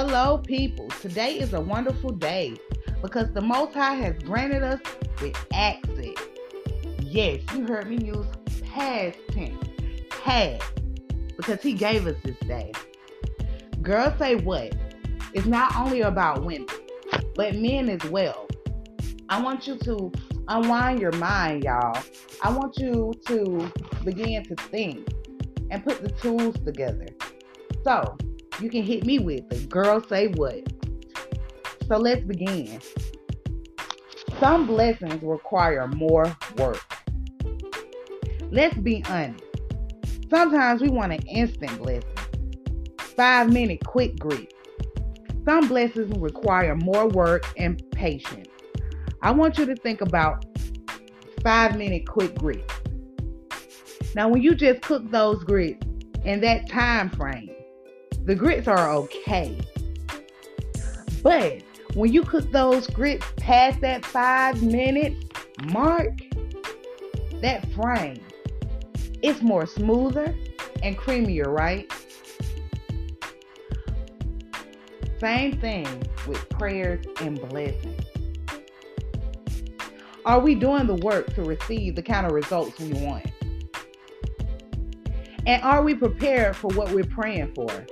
Hello, people. Today is a wonderful day because the Most High has granted us with access. Yes, you heard me use past tense, had, because He gave us this day. Girls say what? It's not only about women, but men as well. I want you to unwind your mind, y'all. I want you to begin to think and put the tools together. So, you can hit me with the girl say what. So let's begin. Some blessings require more work. Let's be honest. Sometimes we want an instant blessing, five minute quick greet. Some blessings require more work and patience. I want you to think about five minute quick grits. Now, when you just cook those grits in that time frame, the grits are okay. But when you cook those grits past that five minute mark, that frame, it's more smoother and creamier, right? Same thing with prayers and blessings. Are we doing the work to receive the kind of results we want? And are we prepared for what we're praying for?